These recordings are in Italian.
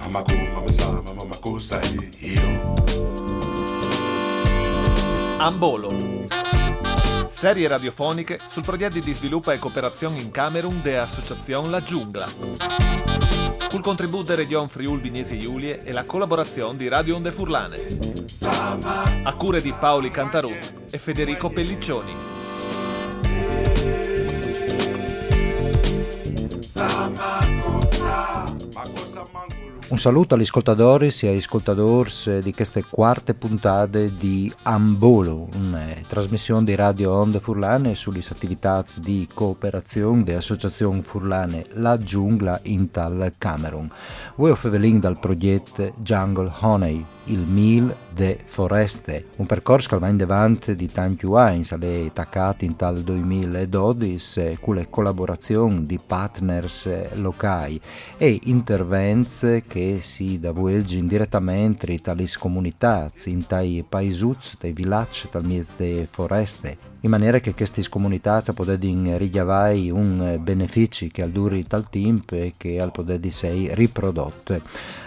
Mama cool, mama sa, mama mako sa iyo. Ambolo. Serie radiofoniche sul progetto di sviluppo e cooperazione in Camerun de Associazione La Giungla. Col contributo di Region Friul Vignesi Giulie e la collaborazione di Radio Onde Furlane. A cure di Paoli Cantarut e Federico Pelliccioni. Un saluto agli ascoltatori e agli ascoltatori di queste quarte puntate di Ambolo, una trasmissione di Radio Onde Furlane sulle attività di cooperazione dell'Associazione Furlane La Giungla in tal Camerun. Voi offevelin dal progetto Jungle Honey, il Mil de Foreste, un percorso che va in davanti di tanti anni, è attaccato in tal 2012 con le collaborazioni di partners locali e interventi che si davvulgin direttamente dalle comunità, in tai paesuzzi, dai villaggi, dal mezzo delle foreste, in maniera che queste comunità possano richiavare un beneficio che al duri tal tempo e che al poter di sei riprodotte.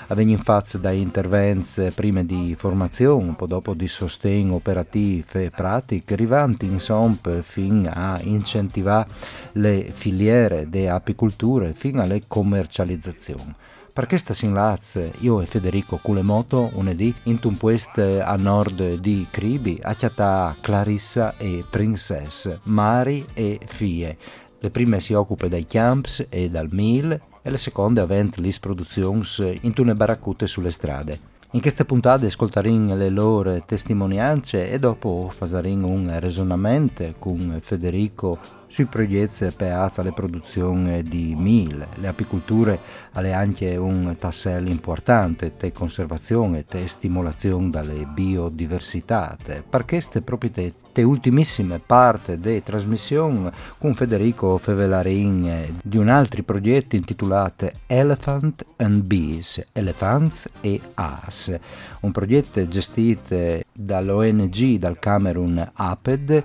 Avvengono infatti da interventi prima di formazione, un po' dopo di sostegno operativo e pratico, arrivanti insomma fino a incentivare le filiere di apicoltura fino alle commercializzazioni. Per questa sinlaz, io e Federico Culemoto, lunedì, in un puesto a nord di Cribi, a chiatà Clarissa e Princess, Mari e Fie. Le prime si occupa dai camps e dal mil e le seconde avent le produzioni in tune baraccute sulle strade. In queste puntate ascolteremo le loro testimonianze e dopo faremo un ragionamento con Federico sui progetti per la produzione di mil. Le apicolture hanno anche un tassello importante di conservazione e stimolazione delle biodiversità. Per queste proprio le ultimissime parti di trasmissione con Federico Fevelarin di un altro progetto intitolato Elephant and Bees, Elephants e As, un progetto gestito dall'ONG, dal Camerun APED,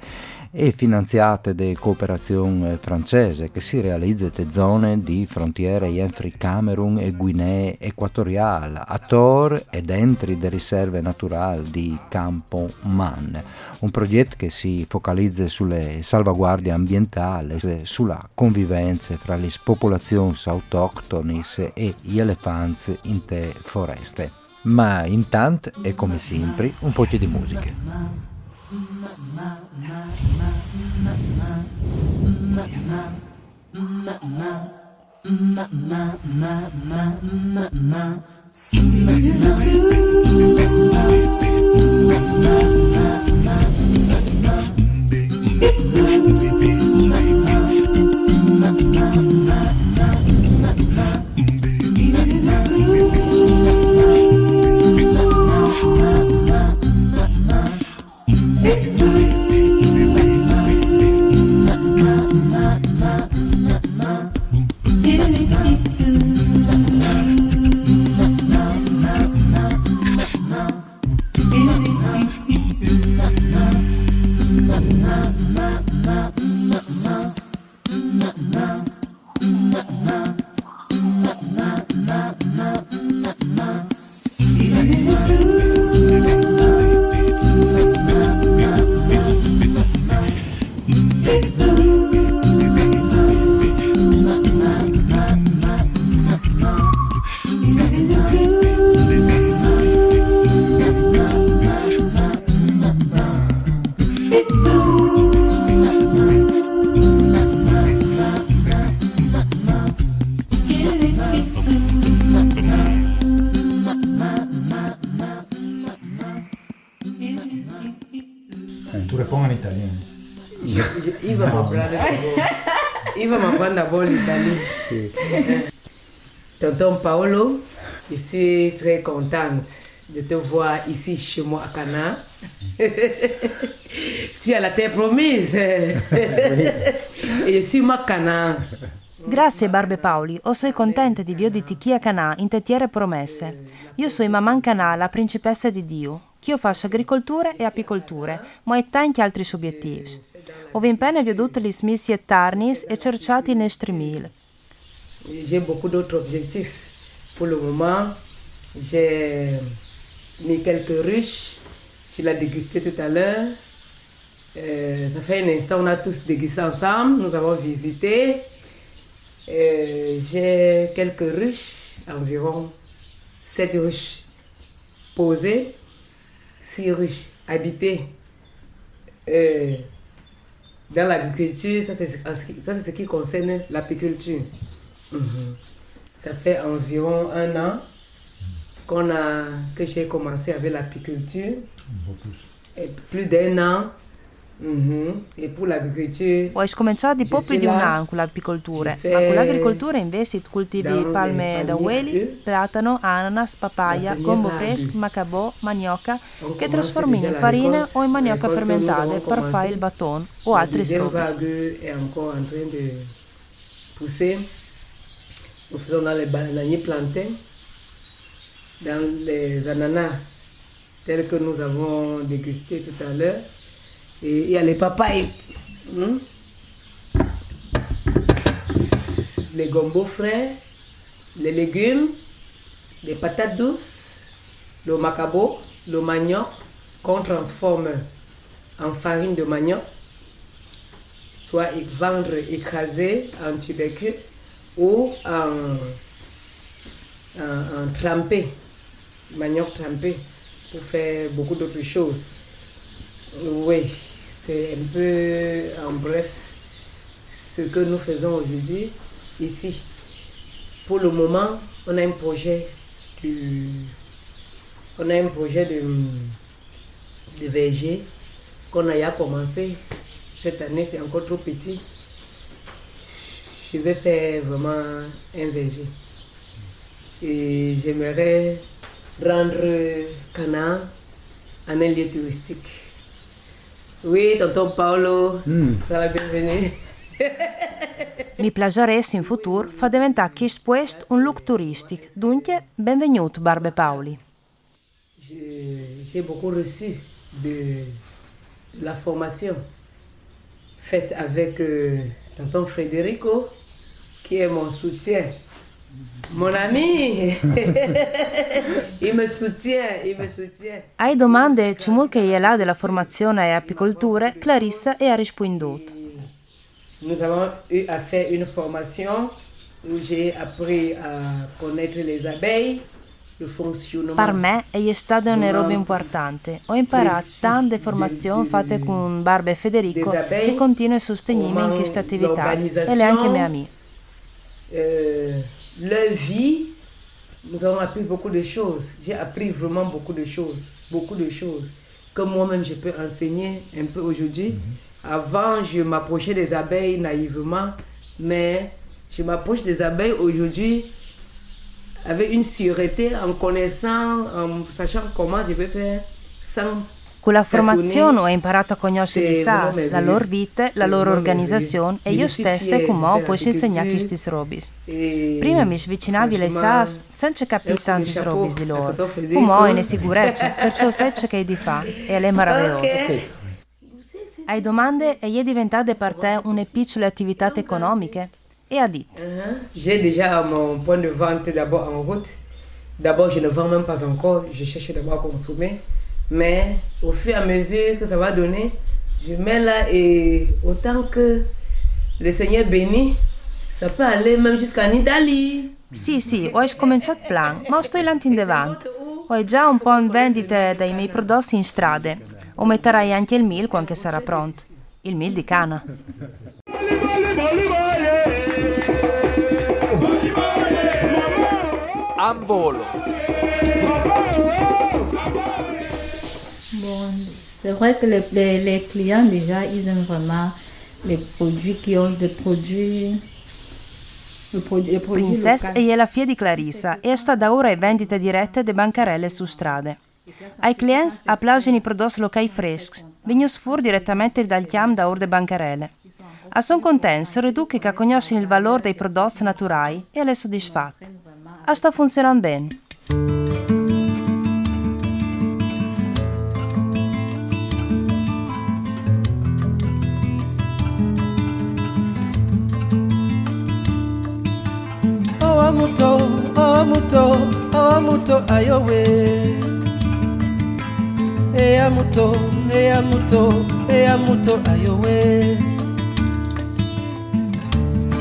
e finanziate da cooperazione francese che si realizza in zone di frontiere entre Camerun e Guinea Equatoriale, a Tor e dentro le riserve naturali di Campo Man. Un progetto che si focalizza sulle salvaguardie ambientali, sulla convivenza fra le popolazioni autoctone e gli elefanti in te foreste. Ma intanto, e come sempre, un po' di musica. Tu Paolo Je suis très contente de te voir ici chez moi à Cana. tu as la terre promise. e je suis ma Cana. Grazie Barbe Paoli, o sei contenta di vedere qui a Canà in te tierre promesse. Io sono Maman Canà, la principessa di Dio, che io faccio agricoltura e apicoltura, ma ho tanti altri obiettivi. Ho appena veduto le smissi e tarnis e cercati in estremile. J'ai beaucoup d'autres objectifs. Pour le moment, j'ai mis quelques ruches. Tu l'as dégusté tout à l'heure. Euh, ça fait un instant, on a tous dégusté ensemble. Nous avons visité. Euh, j'ai quelques ruches, environ 7 ruches posées, 6 ruches habitées. Euh, dans l'agriculture, ça c'est ce qui concerne l'apiculture. Mhm. Ça fait environ un an qu'on a, que j'ai commencé avec l'apiculture. Et plus d'un an. Mhm. E per l'agricoltura. Ho cominciato un po' più di un anno con l'apicoltura, ma con l'agricoltura invece coltivi palme da ueli, platano, ananas, papaya, gombo fresco, macabò, manioca, che trasformi in farina o in manioca fermentata per fare il baton o altri scopi. Nous faisons dans les bananiers plantés, dans les ananas tels que nous avons dégusté tout à l'heure. Et il y a les papayes. Hmm? Les gombo frais, les légumes, les patates douces, le macabo, le manioc qu'on transforme en farine de manioc, soit vendre écrasé en tubercule ou en, en, trempé, manioc trempé, pour faire beaucoup d'autres choses. Oui, c'est un peu en bref ce que nous faisons aujourd'hui ici. Pour le moment, on a un projet projet de, de verger qu'on a commencé. Cette année, c'est encore trop petit. Je vais faire vraiment un verger. Et j'aimerais rendre Cana en un lieu touristique. Oui, tonton Paolo, mm. sarà benvenuto. Mi piacerebbe in futuro fa diventare questo posto un look turistico. Dunque, benvenuto Barbe Paoli. J'ai beaucoup reçu de la formation faite avec euh, tonton Federico, qui est mon soutien. Mon ami, il mi soutient, il mi soutient. Hai domande ciumul che è là della formazione e apicoltura, Clarissa e ha risponduto. Nous avons eu à faire une formation où j'ai appris à connaître les abeilles, per me è stata una roba importante. Ho imparato tante formazioni fatte con Barba e Federico che continuano a sostenermi in queste attività e le anche mie amiche. Euh, leur vie, nous avons appris beaucoup de choses. J'ai appris vraiment beaucoup de choses, beaucoup de choses que moi-même je peux enseigner un peu aujourd'hui. Mhm. Avant, je m'approchais des abeilles naïvement, mais je m'approche des abeilles aujourd'hui avec une sûreté, en connaissant, en sachant comment je vais faire sans Con la formazione ho imparato a conoscere i SAS, la loro vita, la loro organizzazione e io stessa come posso insegnare questi robis. Prima mi svicinavi alle SAS senza capire tanti robis di loro, come ho in sicurezza, perciò sai che di fa e è meravigliosa. Hai domande e è diventata per te una piccola attività economica? E ha detto. J'ai déjà mon point de vente d'abord en route. D'abord, je ne vends même pas encore, je cherche d'abord à consommer. Mais au fur et à mesure que ça va donner, je mets là et autant que le Seigneur bénit, ça peut aller même jusqu'en Italie. Sì, sì, ho cominciato plan, ma sto in in davanti. Ho già un po' in vendita dei miei prodotti in strade. O metterai anche il mil quando sarà pronto. Il mil di cana. Ambolo. Vrai que les, les, les, clients, déjà, ils aiment vraiment les produits qui ont des produits Princess è la figlia di Clarissa e sta da ora in vendite dirette di bancarelle su strade. Ai clienti applausano i prodotti locali freschi, vengono fuori direttamente dal chiam da orde bancarelle. A son contento, sono che conoscono il valore dei prodotti naturali e le soddisfatte. A sta funzionando bene. muto ayowe. Eya muto eya muto eya muto ayowe.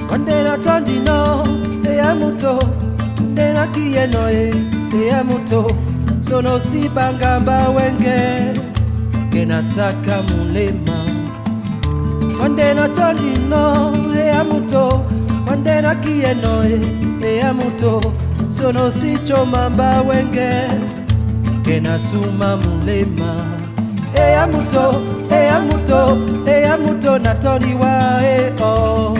Wandena tondino eya muto. Ndena kiyenoye eya muto. Sono sibangamba wenge genataka mulema. Wandena tondino eya muto. Wandena kiyenoye eya muto. Sono sicho mamba wenge kena suma mulema. E muto e muto e muto natoni wa e o.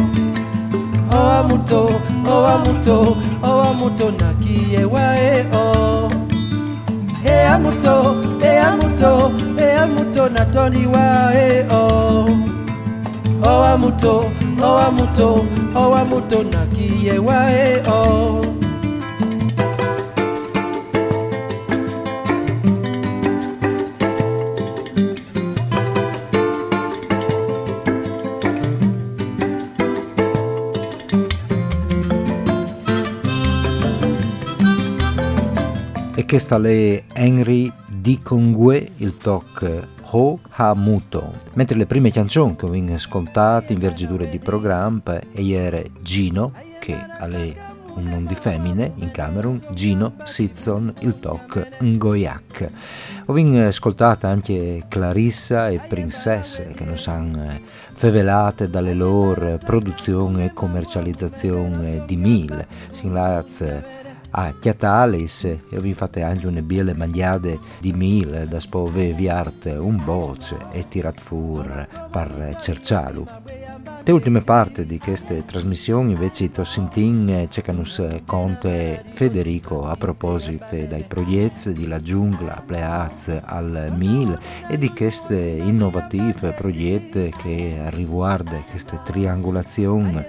O amuto o amuto o amuto nakie wa e o. E muto e muto e muto natoni wa e o. O amuto o amuto o amuto nakie wae o questa è Henry Dicongue, il talk Ho Ha Muto, mentre le prime canzoni che ho ascoltato in vergidure di programma ieri Gino, che ha un nome di femmine in Camerun, Gino Sitzon, il Toc Ngoyak. Ho ascoltato anche Clarissa e Princesse che non sanno fevelate dalle loro produzioni e commercializzazione di mil, sin a Chiatalis e vi fate anche una biele magliade di mil da spove viarte un boce e tirat fur per cercialu. Le ultime parti di queste trasmissioni invece to sentin cecanus conte Federico a proposito dai progetti di La Giungla Pleaz al Mil e di queste innovative progetti che riguardano queste triangolazioni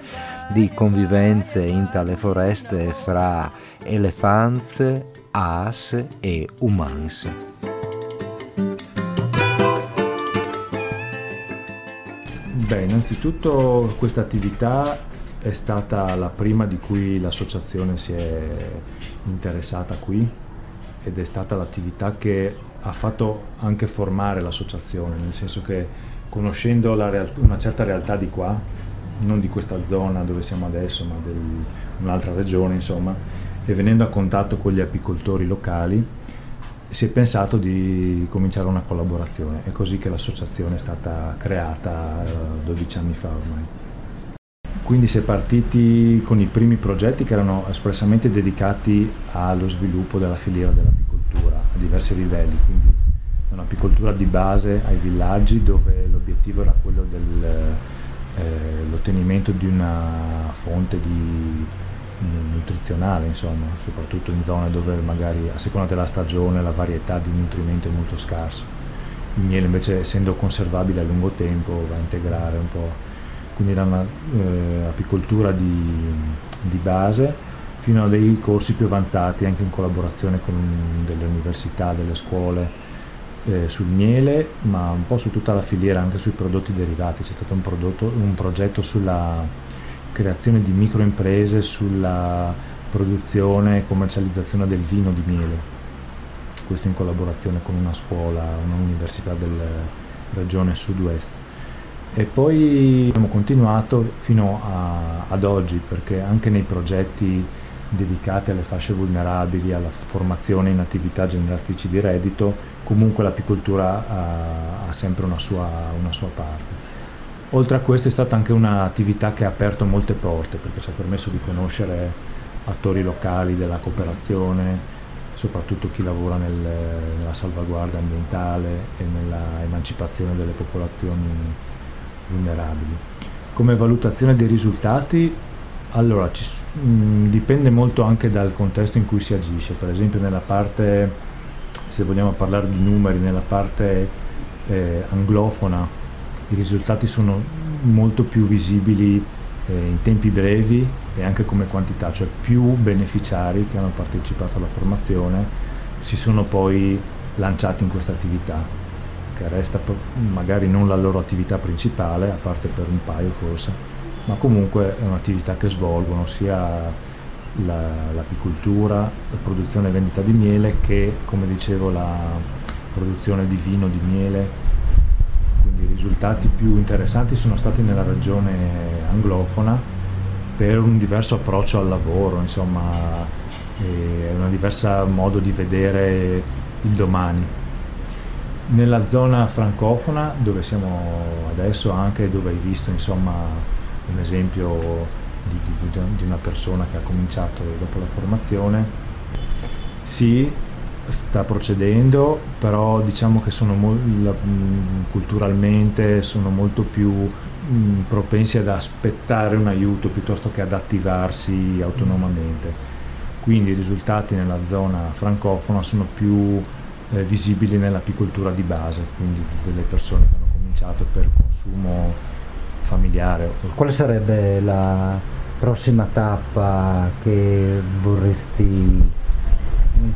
di convivenze in tale foreste fra elefanze, as e umans. Beh, innanzitutto questa attività è stata la prima di cui l'associazione si è interessata qui ed è stata l'attività che ha fatto anche formare l'associazione, nel senso che conoscendo real- una certa realtà di qua, non di questa zona dove siamo adesso, ma di un'altra regione, insomma, e venendo a contatto con gli apicoltori locali si è pensato di cominciare una collaborazione. È così che l'associazione è stata creata 12 eh, anni fa ormai. Quindi si è partiti con i primi progetti che erano espressamente dedicati allo sviluppo della filiera dell'apicoltura a diversi livelli, quindi un'apicoltura di base ai villaggi dove l'obiettivo era quello dell'ottenimento eh, di una fonte di nutrizionale, insomma, soprattutto in zone dove magari a seconda della stagione la varietà di nutrimento è molto scarsa. Il miele invece essendo conservabile a lungo tempo va a integrare un po', quindi era un'apicoltura eh, di, di base fino a dei corsi più avanzati anche in collaborazione con delle università, delle scuole eh, sul miele, ma un po' su tutta la filiera, anche sui prodotti derivati. C'è stato un, prodotto, un progetto sulla creazione di microimprese sulla produzione e commercializzazione del vino di miele. Questo in collaborazione con una scuola, un'università della regione sud-ouest. E poi abbiamo continuato fino a, ad oggi perché anche nei progetti dedicati alle fasce vulnerabili, alla formazione in attività generatrici di reddito, comunque l'apicoltura ha, ha sempre una sua, una sua parte. Oltre a questo è stata anche un'attività che ha aperto molte porte perché ci ha permesso di conoscere attori locali della cooperazione, soprattutto chi lavora nel, nella salvaguardia ambientale e nella emancipazione delle popolazioni vulnerabili. Come valutazione dei risultati, allora ci, mh, dipende molto anche dal contesto in cui si agisce, per esempio nella parte, se vogliamo parlare di numeri, nella parte eh, anglofona i risultati sono molto più visibili eh, in tempi brevi e anche come quantità, cioè più beneficiari che hanno partecipato alla formazione si sono poi lanciati in questa attività, che resta magari non la loro attività principale, a parte per un paio forse, ma comunque è un'attività che svolgono sia la, l'apicoltura, la produzione e vendita di miele che, come dicevo, la produzione di vino, di miele. I risultati più interessanti sono stati nella regione anglofona per un diverso approccio al lavoro, insomma, un diverso modo di vedere il domani. Nella zona francofona, dove siamo adesso, anche dove hai visto insomma, un esempio di, di, di una persona che ha cominciato dopo la formazione, sì, sta procedendo, però diciamo che sono mo- la, mh, culturalmente sono molto più mh, propensi ad aspettare un aiuto piuttosto che ad attivarsi autonomamente quindi i risultati nella zona francofona sono più eh, visibili nell'apicoltura di base, quindi delle persone che hanno cominciato per consumo familiare. Quale sarebbe la prossima tappa che vorresti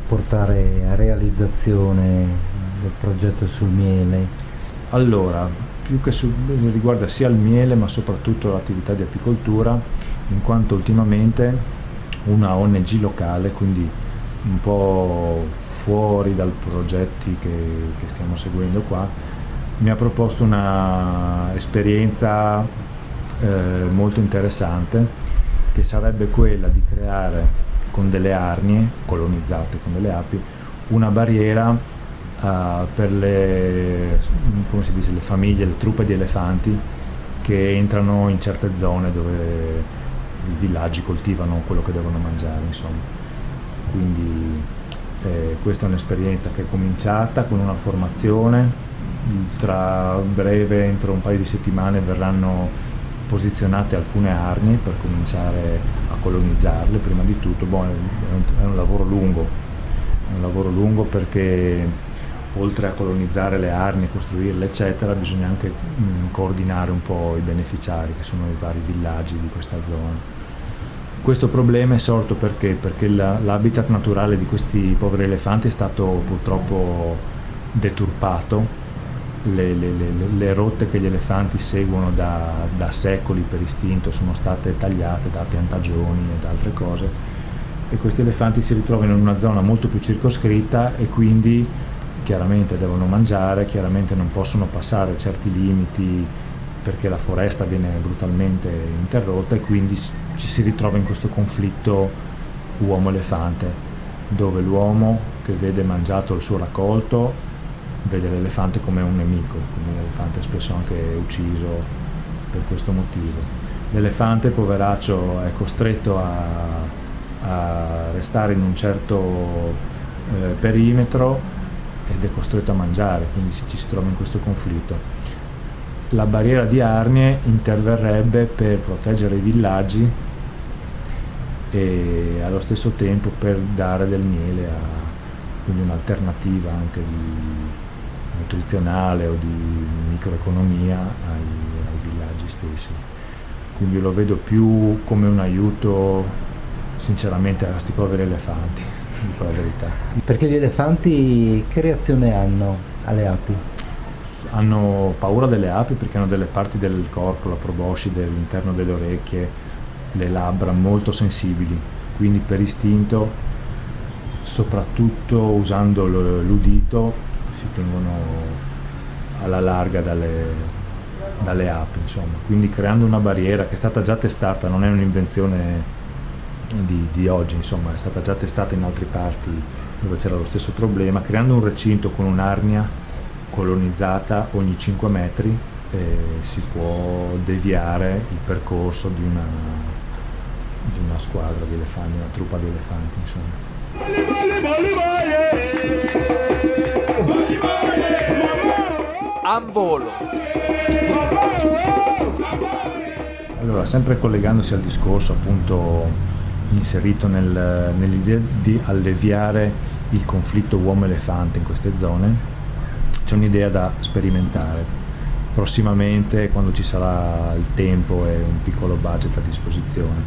portare a realizzazione del progetto sul miele? Allora, più che su, riguarda sia il miele ma soprattutto l'attività di apicoltura, in quanto ultimamente una ONG locale, quindi un po' fuori dai progetti che, che stiamo seguendo qua, mi ha proposto un'esperienza eh, molto interessante che sarebbe quella di creare con delle arnie colonizzate con delle api una barriera uh, per le, dice, le famiglie, le truppe di elefanti che entrano in certe zone dove i villaggi coltivano quello che devono mangiare, insomma. Quindi eh, questa è un'esperienza che è cominciata con una formazione, tra breve, entro un paio di settimane, verranno posizionate alcune arnie per cominciare a colonizzarle prima di tutto. È, un, è un lavoro lungo, è un lavoro lungo perché oltre a colonizzare le armi, costruirle, eccetera, bisogna anche mh, coordinare un po' i beneficiari, che sono i vari villaggi di questa zona. Questo problema è sorto perché? Perché la, l'habitat naturale di questi poveri elefanti è stato purtroppo deturpato, le, le, le, rotte che gli elefanti seguono da, da, secoli per istinto sono state tagliate da piantagioni ed altre cose e questi elefanti si ritrovano in una zona molto più circoscritta e quindi chiaramente devono mangiare, chiaramente non possono passare certi limiti perché la foresta viene brutalmente interrotta e quindi ci si ritrova in questo conflitto uomo-elefante, dove l'uomo che vede mangiato il suo raccolto vede l'elefante come un nemico, quindi l'elefante spesso anche ucciso per questo motivo. L'elefante, poveraccio, è costretto a, a restare in un certo eh, perimetro ed è costretto a mangiare, quindi ci si trova in questo conflitto la barriera di Arnie interverrebbe per proteggere i villaggi e allo stesso tempo per dare del miele a quindi un'alternativa anche di nutrizionale o di microeconomia ai, ai villaggi stessi. Quindi lo vedo più come un aiuto sinceramente a questi poveri elefanti, dico la verità. Perché gli elefanti che reazione hanno alle api? hanno paura delle api perché hanno delle parti del corpo, la proboscide, all'interno delle orecchie, le labbra molto sensibili, quindi per istinto, soprattutto usando l'udito, si tengono alla larga dalle, dalle api, insomma. quindi creando una barriera che è stata già testata, non è un'invenzione di, di oggi, insomma, è stata già testata in altre parti dove c'era lo stesso problema, creando un recinto con un'arnia colonizzata ogni 5 metri eh, si può deviare il percorso di una, di una squadra di elefanti, una truppa di elefanti insomma. Ambolo. Allora, sempre collegandosi al discorso appunto inserito nel, nell'idea di alleviare il conflitto uomo-elefante in queste zone, c'è un'idea da sperimentare. Prossimamente, quando ci sarà il tempo e un piccolo budget a disposizione.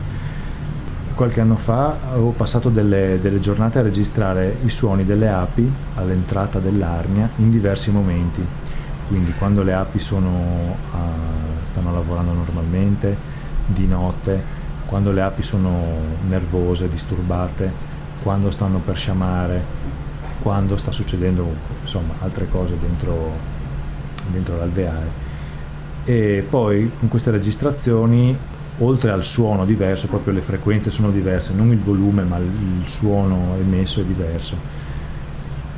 Qualche anno fa avevo passato delle, delle giornate a registrare i suoni delle api all'entrata dell'Arnia in diversi momenti. Quindi quando le api sono, uh, stanno lavorando normalmente, di notte, quando le api sono nervose, disturbate, quando stanno per sciamare, quando sta succedendo insomma, altre cose dentro, dentro l'alveare. E poi con queste registrazioni, oltre al suono diverso, proprio le frequenze sono diverse, non il volume ma il suono emesso è diverso.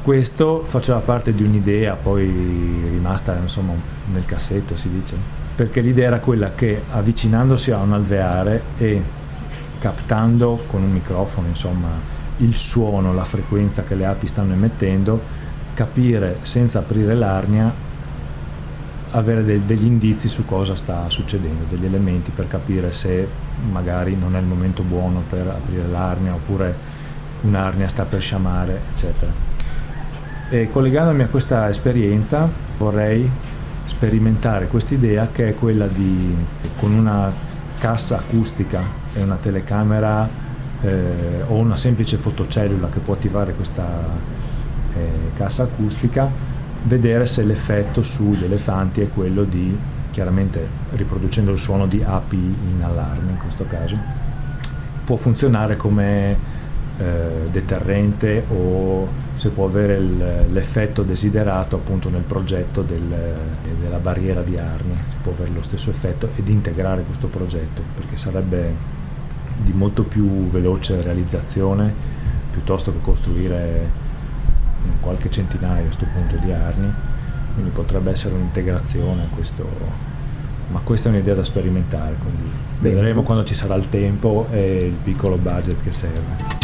Questo faceva parte di un'idea poi rimasta insomma, nel cassetto, si dice, perché l'idea era quella che avvicinandosi a un alveare e captando con un microfono insomma, il suono, la frequenza che le api stanno emettendo, capire senza aprire l'arnia, avere de- degli indizi su cosa sta succedendo, degli elementi per capire se magari non è il momento buono per aprire l'arnia oppure un'arnia sta per sciamare, eccetera. E collegandomi a questa esperienza vorrei sperimentare quest'idea che è quella di, con una cassa acustica e una telecamera eh, o una semplice fotocellula che può attivare questa eh, cassa acustica, vedere se l'effetto sugli elefanti è quello di, chiaramente riproducendo il suono di api in allarme in questo caso, può funzionare come eh, deterrente o se può avere il, l'effetto desiderato appunto nel progetto del, della barriera di Arni, si può avere lo stesso effetto ed integrare questo progetto perché sarebbe di molto più veloce realizzazione piuttosto che costruire qualche centinaio a questo punto di Arni, quindi potrebbe essere un'integrazione a questo, ma questa è un'idea da sperimentare, quindi vedremo quando ci sarà il tempo e il piccolo budget che serve.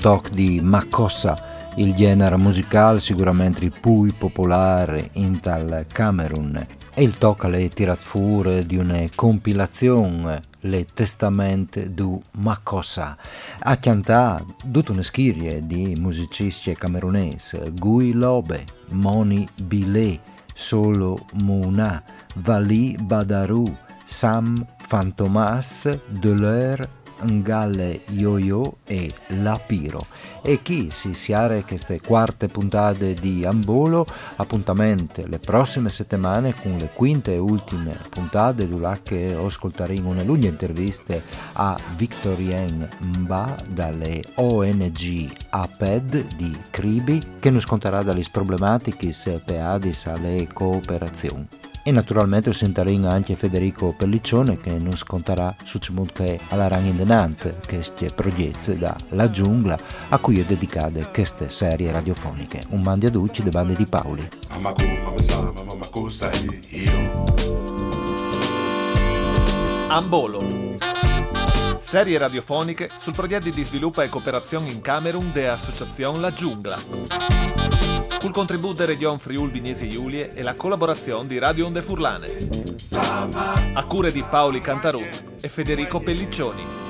Talk di Makossa, il genere musicale sicuramente il più popolare in tal Camerun. E il talk tirato fuori di una compilazione, Le Testament du Makossa. A cantare tutta una schiria di musicisti camerunesi, Gui Lobe, Moni Bilé, Solo Muna, Vali Badaru, Sam Fantomas, Deleur Ngalle Yo-Yo e Lapiro. E chi si siare queste quarte puntate di Ambolo, appuntamento le prossime settimane con le quinte e ultime puntate dove che ascolteremo una lunga intervista a Victorien Mba dalle ONG APED di Cribi che nos conterà dalle problematiche peadis alle cooperazioni. E naturalmente sentiremo anche Federico Pelliccione che non sconterà su ciò che alla rang denante che si proiezza da La Giungla a cui è dedicata queste serie radiofoniche. Un mandi a duci de bande di Paoli. Ambolo Serie radiofoniche sul progetto di sviluppo e cooperazione in Camerun de Associazione La Giungla col contributo di Region Friul Vignesi Giulie e la collaborazione di Radio Onde Furlane. A cure di Paoli Cantarut e Federico Pelliccioni.